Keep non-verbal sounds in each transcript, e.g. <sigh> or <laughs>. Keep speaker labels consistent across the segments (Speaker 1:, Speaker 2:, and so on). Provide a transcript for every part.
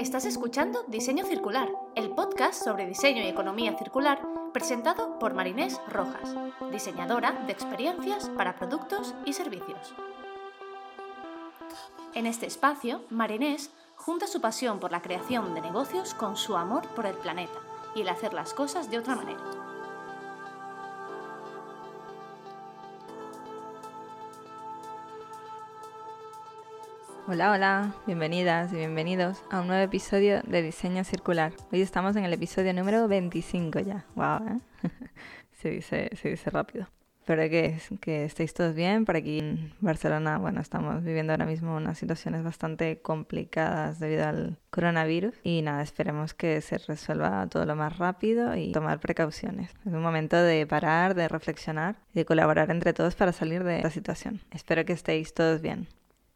Speaker 1: Estás escuchando Diseño Circular, el podcast sobre diseño y economía circular presentado por Marinés Rojas, diseñadora de experiencias para productos y servicios. En este espacio, Marinés junta su pasión por la creación de negocios con su amor por el planeta y el hacer las cosas de otra manera.
Speaker 2: Hola, hola, bienvenidas y bienvenidos a un nuevo episodio de Diseño Circular. Hoy estamos en el episodio número 25 ya. ¡Wow! ¿eh? <laughs> se, dice, rápido. Espero que, que estéis todos bien. Por aquí en Barcelona, bueno, estamos viviendo ahora mismo unas situaciones bastante complicadas debido al coronavirus. Y nada, esperemos que se resuelva todo lo más rápido y tomar precauciones. Es un momento de parar, de reflexionar y de colaborar entre todos para salir de esta situación. Espero que estéis todos bien.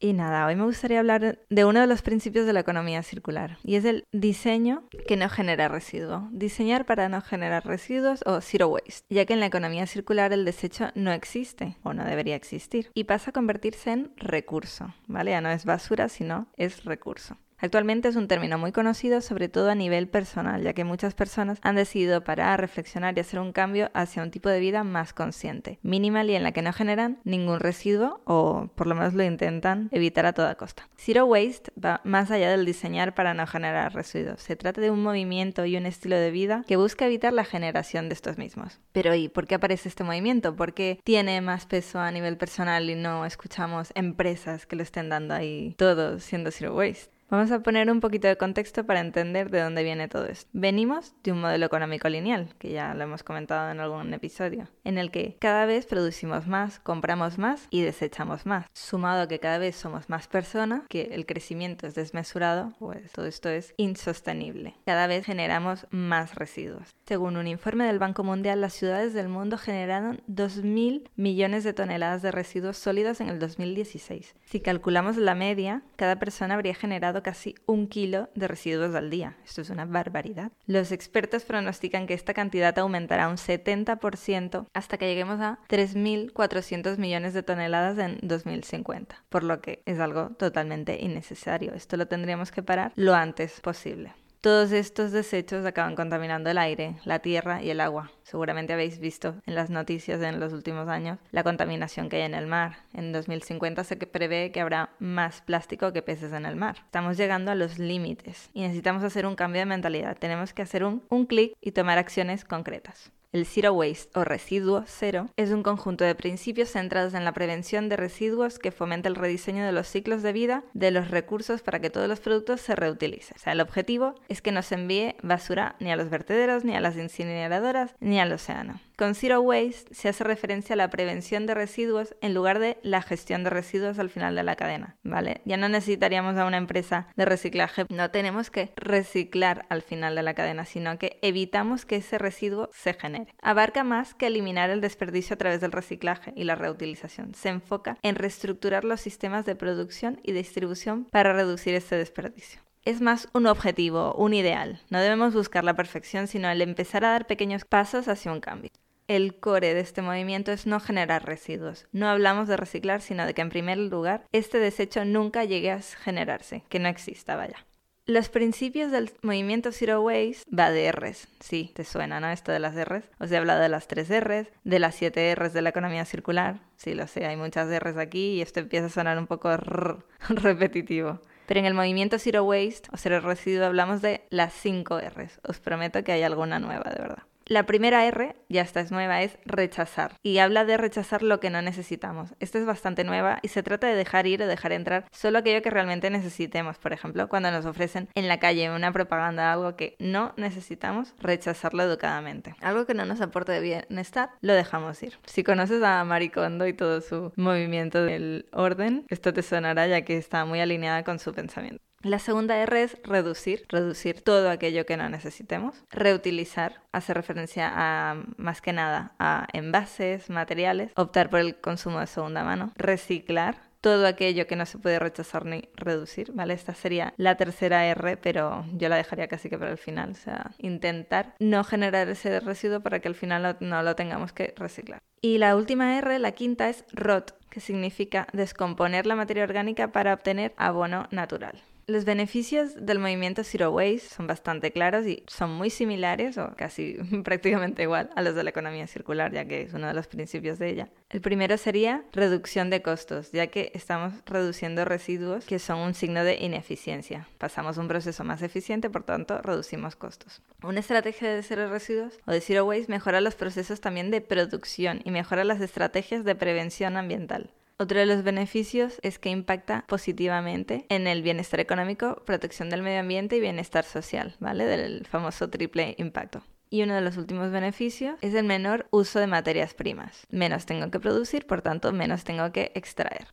Speaker 2: Y nada, hoy me gustaría hablar de uno de los principios de la economía circular y es el diseño que no genera residuo. Diseñar para no generar residuos o zero waste, ya que en la economía circular el desecho no existe o no debería existir y pasa a convertirse en recurso, ¿vale? Ya no es basura, sino es recurso. Actualmente es un término muy conocido, sobre todo a nivel personal, ya que muchas personas han decidido parar, reflexionar y hacer un cambio hacia un tipo de vida más consciente, minimal y en la que no generan ningún residuo o por lo menos lo intentan evitar a toda costa. Zero Waste va más allá del diseñar para no generar residuos. Se trata de un movimiento y un estilo de vida que busca evitar la generación de estos mismos. Pero ¿y por qué aparece este movimiento? ¿Por qué tiene más peso a nivel personal y no escuchamos empresas que lo estén dando ahí todo siendo Zero Waste? Vamos a poner un poquito de contexto para entender de dónde viene todo esto. Venimos de un modelo económico lineal, que ya lo hemos comentado en algún episodio, en el que cada vez producimos más, compramos más y desechamos más. Sumado a que cada vez somos más personas, que el crecimiento es desmesurado, pues todo esto es insostenible. Cada vez generamos más residuos. Según un informe del Banco Mundial, las ciudades del mundo generaron 2.000 millones de toneladas de residuos sólidos en el 2016. Si calculamos la media, cada persona habría generado casi un kilo de residuos al día. Esto es una barbaridad. Los expertos pronostican que esta cantidad aumentará un 70% hasta que lleguemos a 3.400 millones de toneladas en 2050, por lo que es algo totalmente innecesario. Esto lo tendríamos que parar lo antes posible. Todos estos desechos acaban contaminando el aire, la tierra y el agua. Seguramente habéis visto en las noticias en los últimos años la contaminación que hay en el mar. En 2050 se prevé que habrá más plástico que peces en el mar. Estamos llegando a los límites y necesitamos hacer un cambio de mentalidad. Tenemos que hacer un, un clic y tomar acciones concretas. El Zero Waste o residuo cero es un conjunto de principios centrados en la prevención de residuos que fomenta el rediseño de los ciclos de vida de los recursos para que todos los productos se reutilicen. O sea, el objetivo es que no se envíe basura ni a los vertederos, ni a las incineradoras, ni al océano. Con Zero Waste se hace referencia a la prevención de residuos en lugar de la gestión de residuos al final de la cadena, ¿vale? Ya no necesitaríamos a una empresa de reciclaje, no tenemos que reciclar al final de la cadena, sino que evitamos que ese residuo se genere. Abarca más que eliminar el desperdicio a través del reciclaje y la reutilización. Se enfoca en reestructurar los sistemas de producción y distribución para reducir este desperdicio es más un objetivo, un ideal. No debemos buscar la perfección, sino el empezar a dar pequeños pasos hacia un cambio el core de este movimiento es no generar residuos. No hablamos de reciclar, sino de que en primer lugar este desecho nunca llegue a generarse, que no exista, vaya. Los principios del movimiento Zero Waste va de Rs. Sí, te suena, ¿no? Esto de las Rs. Os he hablado de las tres Rs, de las siete Rs de la economía circular. Sí, lo sé, hay muchas Rs aquí y esto empieza a sonar un poco <laughs> repetitivo. Pero en el movimiento Zero Waste o Zero Residuo hablamos de las cinco Rs. Os prometo que hay alguna nueva, de verdad. La primera R, ya esta es nueva, es rechazar. Y habla de rechazar lo que no necesitamos. Esta es bastante nueva y se trata de dejar ir o dejar entrar solo aquello que realmente necesitemos. Por ejemplo, cuando nos ofrecen en la calle una propaganda algo que no necesitamos, rechazarlo educadamente. Algo que no nos aporte bienestar, lo dejamos ir. Si conoces a Maricondo y todo su movimiento del orden, esto te sonará ya que está muy alineada con su pensamiento. La segunda R es reducir, reducir todo aquello que no necesitemos. Reutilizar, hace referencia a más que nada a envases, materiales. Optar por el consumo de segunda mano. Reciclar, todo aquello que no se puede rechazar ni reducir, ¿vale? Esta sería la tercera R, pero yo la dejaría casi que para el final, o sea, intentar no generar ese residuo para que al final no lo tengamos que reciclar. Y la última R, la quinta, es ROT, que significa descomponer la materia orgánica para obtener abono natural. Los beneficios del movimiento Zero Waste son bastante claros y son muy similares o casi <laughs> prácticamente igual a los de la economía circular, ya que es uno de los principios de ella. El primero sería reducción de costos, ya que estamos reduciendo residuos que son un signo de ineficiencia. Pasamos un proceso más eficiente, por tanto, reducimos costos. Una estrategia de cero residuos o de zero waste mejora los procesos también de producción y mejora las estrategias de prevención ambiental. Otro de los beneficios es que impacta positivamente en el bienestar económico, protección del medio ambiente y bienestar social, ¿vale? Del famoso triple impacto. Y uno de los últimos beneficios es el menor uso de materias primas. Menos tengo que producir, por tanto, menos tengo que extraer.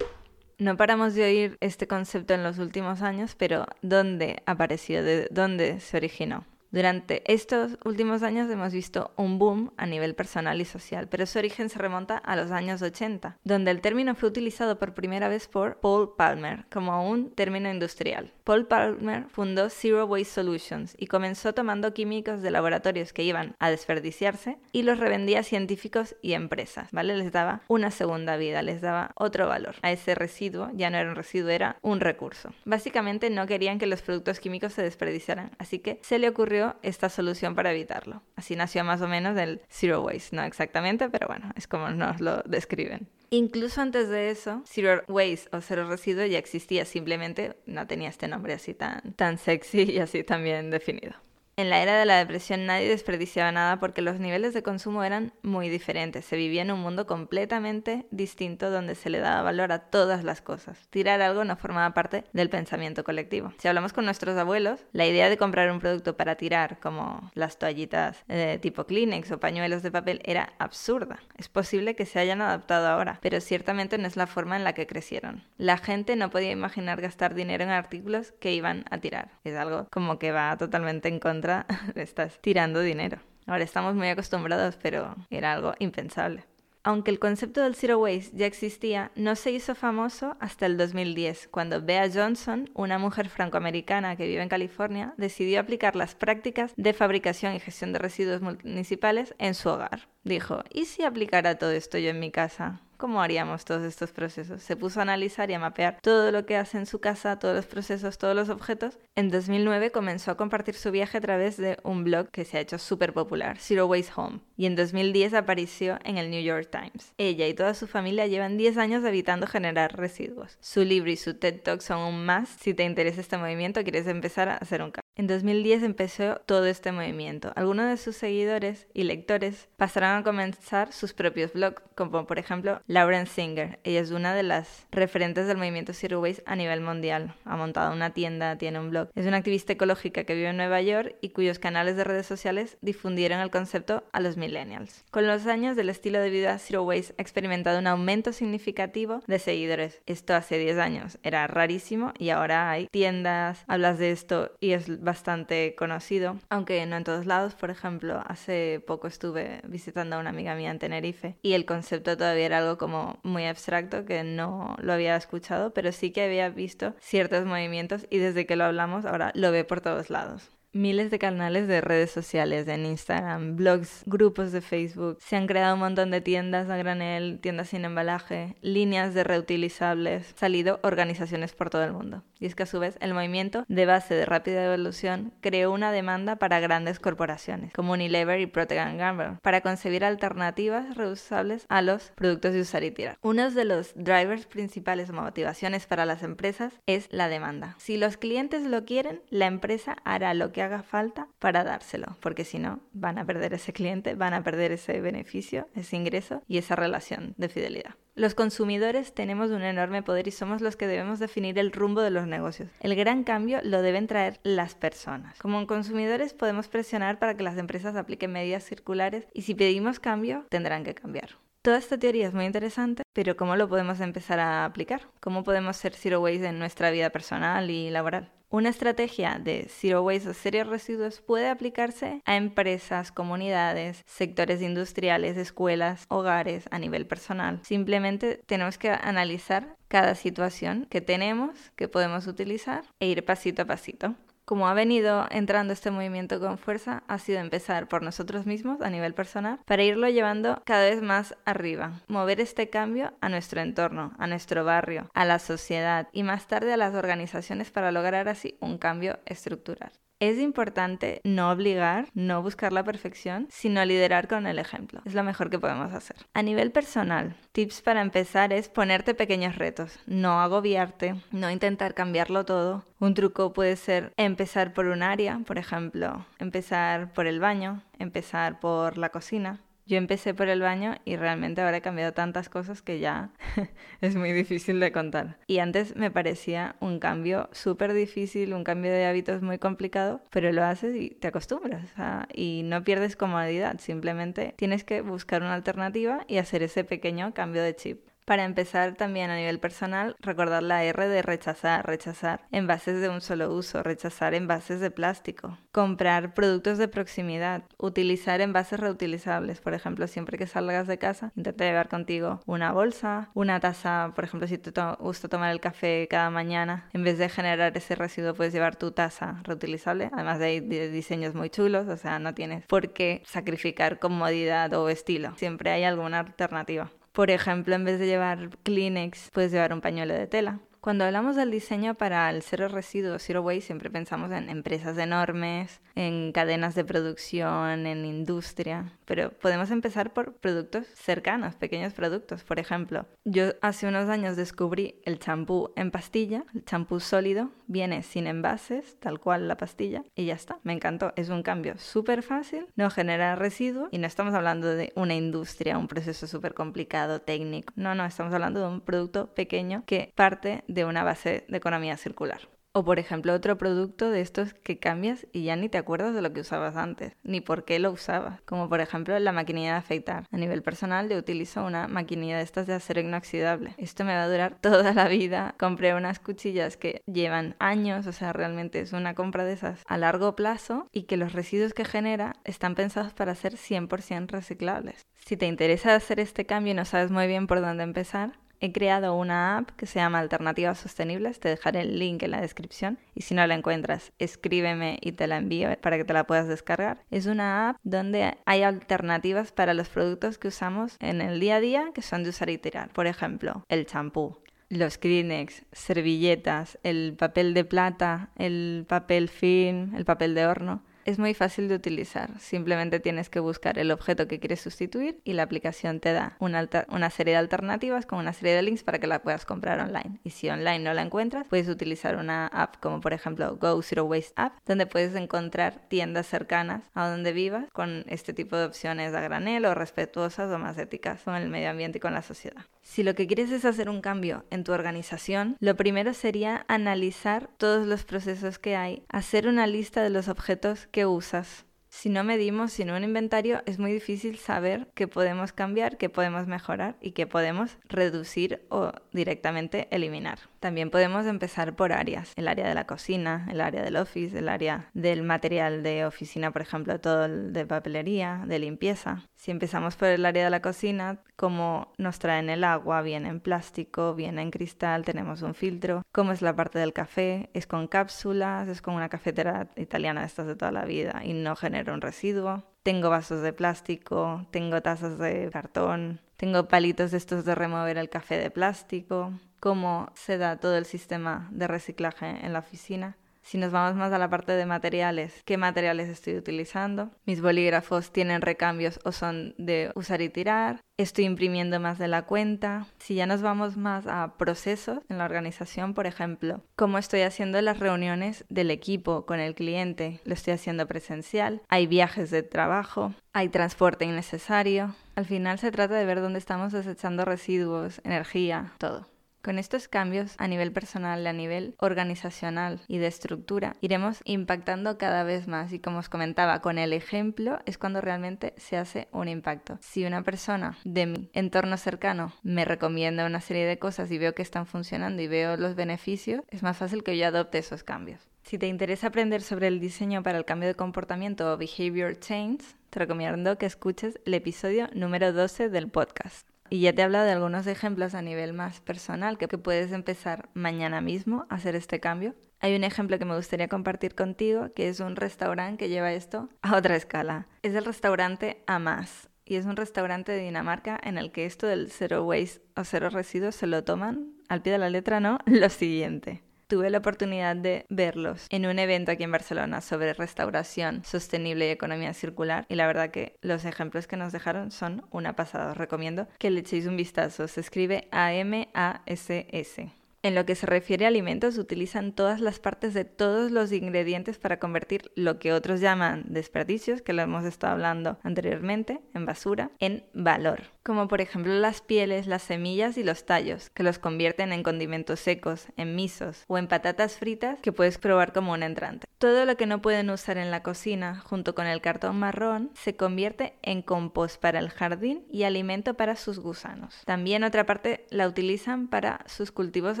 Speaker 2: No paramos de oír este concepto en los últimos años, pero ¿dónde apareció? ¿De dónde se originó? Durante estos últimos años hemos visto un boom a nivel personal y social, pero su origen se remonta a los años 80, donde el término fue utilizado por primera vez por Paul Palmer como un término industrial. Paul Palmer fundó Zero Waste Solutions y comenzó tomando químicos de laboratorios que iban a desperdiciarse y los revendía a científicos y empresas, ¿vale? Les daba una segunda vida, les daba otro valor. A ese residuo ya no era un residuo, era un recurso. Básicamente no querían que los productos químicos se desperdiciaran, así que se le ocurrió esta solución para evitarlo. Así nació más o menos el Zero Waste, no exactamente, pero bueno, es como nos lo describen. Incluso antes de eso, Zero Waste o Cero Residuo ya existía, simplemente no tenía este nombre así tan, tan sexy y así tan bien definido. En la era de la depresión nadie desperdiciaba nada porque los niveles de consumo eran muy diferentes. Se vivía en un mundo completamente distinto donde se le daba valor a todas las cosas. Tirar algo no formaba parte del pensamiento colectivo. Si hablamos con nuestros abuelos, la idea de comprar un producto para tirar, como las toallitas de tipo Kleenex o pañuelos de papel, era absurda. Es posible que se hayan adaptado ahora, pero ciertamente no es la forma en la que crecieron. La gente no podía imaginar gastar dinero en artículos que iban a tirar. Es algo como que va totalmente en contra <laughs> estás tirando dinero. Ahora estamos muy acostumbrados, pero era algo impensable. Aunque el concepto del zero waste ya existía, no se hizo famoso hasta el 2010, cuando Bea Johnson, una mujer francoamericana que vive en California, decidió aplicar las prácticas de fabricación y gestión de residuos municipales en su hogar. Dijo, ¿y si aplicara todo esto yo en mi casa? ¿Cómo haríamos todos estos procesos? Se puso a analizar y a mapear todo lo que hace en su casa, todos los procesos, todos los objetos. En 2009 comenzó a compartir su viaje a través de un blog que se ha hecho súper popular, Zero Waste Home, y en 2010 apareció en el New York Times. Ella y toda su familia llevan 10 años evitando generar residuos. Su libro y su TED Talk son un más si te interesa este movimiento, quieres empezar a hacer un cambio. En 2010 empezó todo este movimiento. Algunos de sus seguidores y lectores pasaron a comenzar sus propios blogs, como por ejemplo Lauren Singer. Ella es una de las referentes del movimiento Zero Waste a nivel mundial. Ha montado una tienda, tiene un blog. Es una activista ecológica que vive en Nueva York y cuyos canales de redes sociales difundieron el concepto a los millennials. Con los años, el estilo de vida Zero Waste ha experimentado un aumento significativo de seguidores. Esto hace 10 años era rarísimo y ahora hay tiendas, hablas de esto y es bastante conocido, aunque no en todos lados. Por ejemplo, hace poco estuve visitando a una amiga mía en Tenerife y el concepto todavía era algo como muy abstracto que no lo había escuchado, pero sí que había visto ciertos movimientos y desde que lo hablamos ahora lo ve por todos lados miles de canales de redes sociales, en Instagram, blogs, grupos de Facebook. Se han creado un montón de tiendas a granel, tiendas sin embalaje, líneas de reutilizables, salido organizaciones por todo el mundo. Y es que a su vez el movimiento de base de rápida evolución creó una demanda para grandes corporaciones como Unilever y Procter Gamble para concebir alternativas reusables a los productos de usar y tirar. Uno de los drivers principales o motivaciones para las empresas es la demanda. Si los clientes lo quieren, la empresa hará lo haga falta para dárselo, porque si no, van a perder ese cliente, van a perder ese beneficio, ese ingreso y esa relación de fidelidad. Los consumidores tenemos un enorme poder y somos los que debemos definir el rumbo de los negocios. El gran cambio lo deben traer las personas. Como consumidores podemos presionar para que las empresas apliquen medidas circulares y si pedimos cambio, tendrán que cambiar. Toda esta teoría es muy interesante, pero ¿cómo lo podemos empezar a aplicar? ¿Cómo podemos ser zero waste en nuestra vida personal y laboral? Una estrategia de Zero Waste o Cero Residuos puede aplicarse a empresas, comunidades, sectores industriales, escuelas, hogares, a nivel personal. Simplemente tenemos que analizar cada situación que tenemos, que podemos utilizar e ir pasito a pasito. Como ha venido entrando este movimiento con fuerza, ha sido empezar por nosotros mismos a nivel personal para irlo llevando cada vez más arriba, mover este cambio a nuestro entorno, a nuestro barrio, a la sociedad y más tarde a las organizaciones para lograr así un cambio estructural. Es importante no obligar, no buscar la perfección, sino liderar con el ejemplo. Es lo mejor que podemos hacer. A nivel personal, tips para empezar es ponerte pequeños retos, no agobiarte, no intentar cambiarlo todo. Un truco puede ser empezar por un área, por ejemplo, empezar por el baño, empezar por la cocina, yo empecé por el baño y realmente ahora he cambiado tantas cosas que ya <laughs> es muy difícil de contar. Y antes me parecía un cambio súper difícil, un cambio de hábitos muy complicado, pero lo haces y te acostumbras y no pierdes comodidad, simplemente tienes que buscar una alternativa y hacer ese pequeño cambio de chip. Para empezar también a nivel personal, recordar la R de rechazar, rechazar envases de un solo uso, rechazar envases de plástico, comprar productos de proximidad, utilizar envases reutilizables, por ejemplo, siempre que salgas de casa, intenta llevar contigo una bolsa, una taza, por ejemplo, si te gusta tomar el café cada mañana, en vez de generar ese residuo puedes llevar tu taza reutilizable, además de, diseños muy chulos, o sea, no tienes por qué sacrificar comodidad o estilo, siempre hay alguna alternativa. Por ejemplo, en vez de llevar Kleenex, puedes llevar un pañuelo de tela. Cuando hablamos del diseño para el cero residuos, zero waste, siempre pensamos en empresas enormes, en cadenas de producción, en industria, pero podemos empezar por productos cercanos, pequeños productos. Por ejemplo, yo hace unos años descubrí el champú en pastilla, el champú sólido, viene sin envases, tal cual la pastilla, y ya está. Me encantó. Es un cambio súper fácil, no genera residuos y no estamos hablando de una industria, un proceso súper complicado, técnico. No, no, estamos hablando de un producto pequeño que parte de una base de economía circular. O por ejemplo otro producto de estos que cambias y ya ni te acuerdas de lo que usabas antes, ni por qué lo usabas. Como por ejemplo la maquinilla de afeitar. A nivel personal yo utilizo una maquinilla de estas de acero inoxidable. Esto me va a durar <laughs> toda la vida. Compré unas cuchillas que llevan años, o sea, realmente es una compra de esas a largo plazo y que los residuos que genera están pensados para ser 100% reciclables. Si te interesa hacer este cambio y no sabes muy bien por dónde empezar, he creado una app que se llama Alternativas Sostenibles. Te dejaré el link en la descripción. Y si no la encuentras, escríbeme y te la envío para que te la puedas descargar. Es una app donde hay alternativas para los productos que usamos en el día a día que son de usar y tirar. Por ejemplo, el champú. Los Kleenex, servilletas, el papel de plata, el papel film, el papel de horno es muy fácil de utilizar. Simplemente tienes que buscar el objeto que quieres sustituir y la aplicación te da una, serie de alternativas con una serie de links para que la puedas comprar online. Y si online no la encuentras, puedes utilizar una app como por ejemplo Go Zero Waste App, donde puedes encontrar tiendas cercanas a donde vivas con este tipo de opciones a granel o respetuosas o más éticas con el medio ambiente y con la sociedad. Si lo que quieres es hacer un cambio en tu organización, lo primero sería analizar todos los procesos que hay, hacer una lista de los objetos que usas. Si no medimos sin un inventario, es muy difícil saber qué podemos cambiar, qué podemos mejorar y qué podemos reducir o directamente eliminar. También podemos empezar por áreas, el área de la cocina, el área del office, el área del material de oficina, por ejemplo, todo el de papelería, de limpieza. Si empezamos por el área de la cocina, como nos traen el agua, viene en plástico, viene en cristal, tenemos un filtro. ¿Cómo es la parte del café? Es con cápsulas, es con una cafetera italiana de estas de toda la vida y no genera un residuo. Tengo vasos de plástico, tengo tazas de cartón, tengo palitos estos de remover el café de plástico cómo se da todo el sistema de reciclaje en la oficina. Si nos vamos más a la parte de materiales, ¿qué materiales estoy utilizando? Mis bolígrafos tienen recambios o son de usar y tirar. Estoy imprimiendo más de la cuenta. Si ya nos vamos más a procesos en la organización, por ejemplo, cómo estoy haciendo las reuniones del equipo con el cliente, lo estoy haciendo presencial. Hay viajes de trabajo, hay transporte innecesario. Al final se trata de ver dónde estamos desechando residuos, energía, todo. Con estos cambios a nivel personal, a nivel organizacional y de estructura, iremos impactando cada vez más y como os comentaba, con el ejemplo es cuando realmente se hace un impacto. Si una persona de mi entorno cercano me recomienda una serie de cosas y veo que están funcionando y veo los beneficios, es más fácil que yo adopte esos cambios. Si te interesa aprender sobre el diseño para el cambio de comportamiento o behavior change, te recomiendo que escuches el episodio número 12 del podcast. Y ya te he hablado de algunos ejemplos a nivel más personal que, puedes empezar mañana mismo a hacer este cambio. Hay un ejemplo que me gustaría compartir contigo, que es un restaurante que lleva esto a otra escala. Es el restaurante Amas y es un restaurante de Dinamarca en el que esto del zero waste o cero residuos se lo toman al pie de la letra, ¿no? <laughs> Lo siguiente. Tuve la oportunidad de verlos en un evento aquí en Barcelona sobre restauración sostenible y economía circular y la verdad que los ejemplos que nos dejaron son una pasada. Os recomiendo que le echéis un vistazo. Se escribe A-M-A-S-S. En lo que se refiere a alimentos, utilizan todas las partes de todos los ingredientes para convertir lo que otros llaman desperdicios, que lo hemos estado hablando anteriormente, en basura, en valor. Como por ejemplo las pieles, las semillas y los tallos, que los convierten en condimentos secos, en misos o en patatas fritas que puedes probar como un entrante. Todo lo que no pueden usar en la cocina, junto con el cartón marrón, se convierte en compost para el jardín y alimento para sus gusanos. También otra parte la utilizan para sus cultivos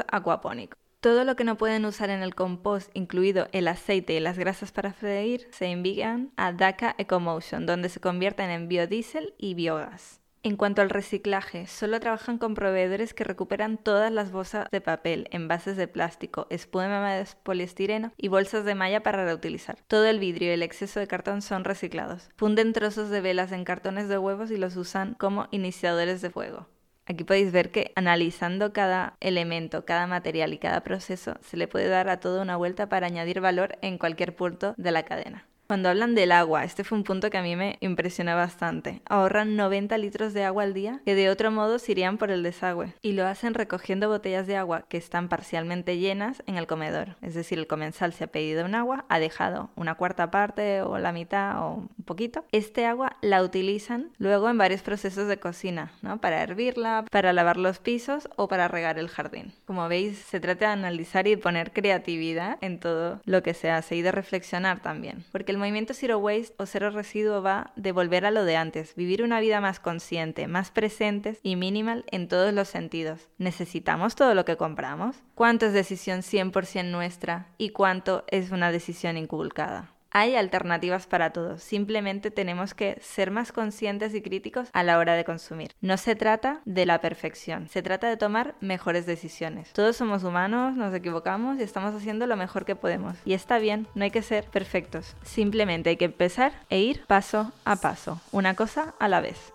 Speaker 2: acuapónico. Todo lo que no pueden usar en el compost, incluido el aceite y las grasas para freír, se envían a Dhaka Ecomotion, donde se convierten en biodiesel y biogás. En cuanto al reciclaje, solo trabajan con proveedores que recuperan todas las bolsas de papel, envases de plástico, espuma de poliestireno y bolsas de malla para reutilizar. Todo el vidrio y el exceso de cartón son reciclados. Funden trozos de velas en cartones de huevos y los usan como iniciadores de fuego. Aquí podéis ver que analizando cada elemento, cada material y cada proceso, se le puede dar a todo una vuelta para añadir valor en cualquier punto de la cadena. Cuando hablan del agua, este fue un punto que a mí me impresionó bastante. Ahorran 90 litros de agua al día que de otro modo se irían por el desagüe. Y lo hacen recogiendo botellas de agua que están parcialmente llenas en el comedor. Es decir, el comensal se ha pedido un agua, ha dejado una cuarta parte o la mitad o un poquito. Este agua la utilizan luego en varios procesos de cocina, ¿no? Para hervirla, para lavar los pisos o para regar el jardín. Como veis, se trata de analizar y poner creatividad en todo lo que se hace y de reflexionar también. Porque movimiento Zero Waste o Cero Residuo va de volver a lo de antes, vivir una vida más consciente, más presentes y minimal en todos los sentidos. ¿Necesitamos todo lo que compramos? ¿Cuánto es decisión 100% nuestra y cuánto es una decisión inculcada? Hay alternativas para todos, simplemente tenemos que ser más conscientes y críticos a la hora de consumir. No se trata de la perfección, se trata de tomar mejores decisiones. Todos somos humanos, nos equivocamos y estamos haciendo lo mejor que podemos. Y está bien, no hay que ser perfectos, simplemente hay que empezar e ir paso a paso, una cosa a la vez.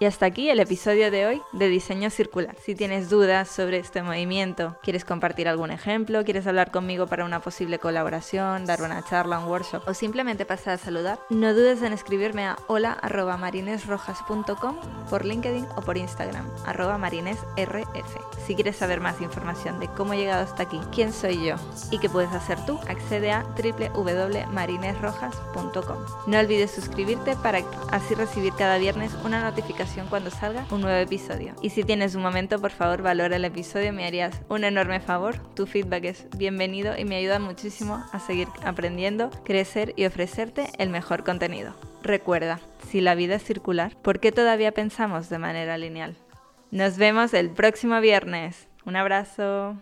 Speaker 2: Y hasta aquí el episodio de hoy de Diseño Circular. Si tienes dudas sobre este movimiento, quieres compartir algún ejemplo, quieres hablar conmigo para una posible colaboración, dar una charla, un workshop o simplemente pasar a saludar, no dudes en escribirme a hola.marinesrojas.com por LinkedIn o por Instagram, arroba marinesrf. Si quieres saber más información de cómo he llegado hasta aquí, quién soy yo y qué puedes hacer tú, accede a www.marinesrojas.com. No olvides suscribirte para así recibir cada viernes una notificación cuando salga un nuevo episodio. Y si tienes un momento, por favor, valora el episodio, me harías un enorme favor. Tu feedback es bienvenido y me ayuda muchísimo a seguir aprendiendo, crecer y ofrecerte el mejor contenido. Recuerda, si la vida es circular, ¿por qué todavía pensamos de manera lineal? Nos vemos el próximo viernes. Un abrazo.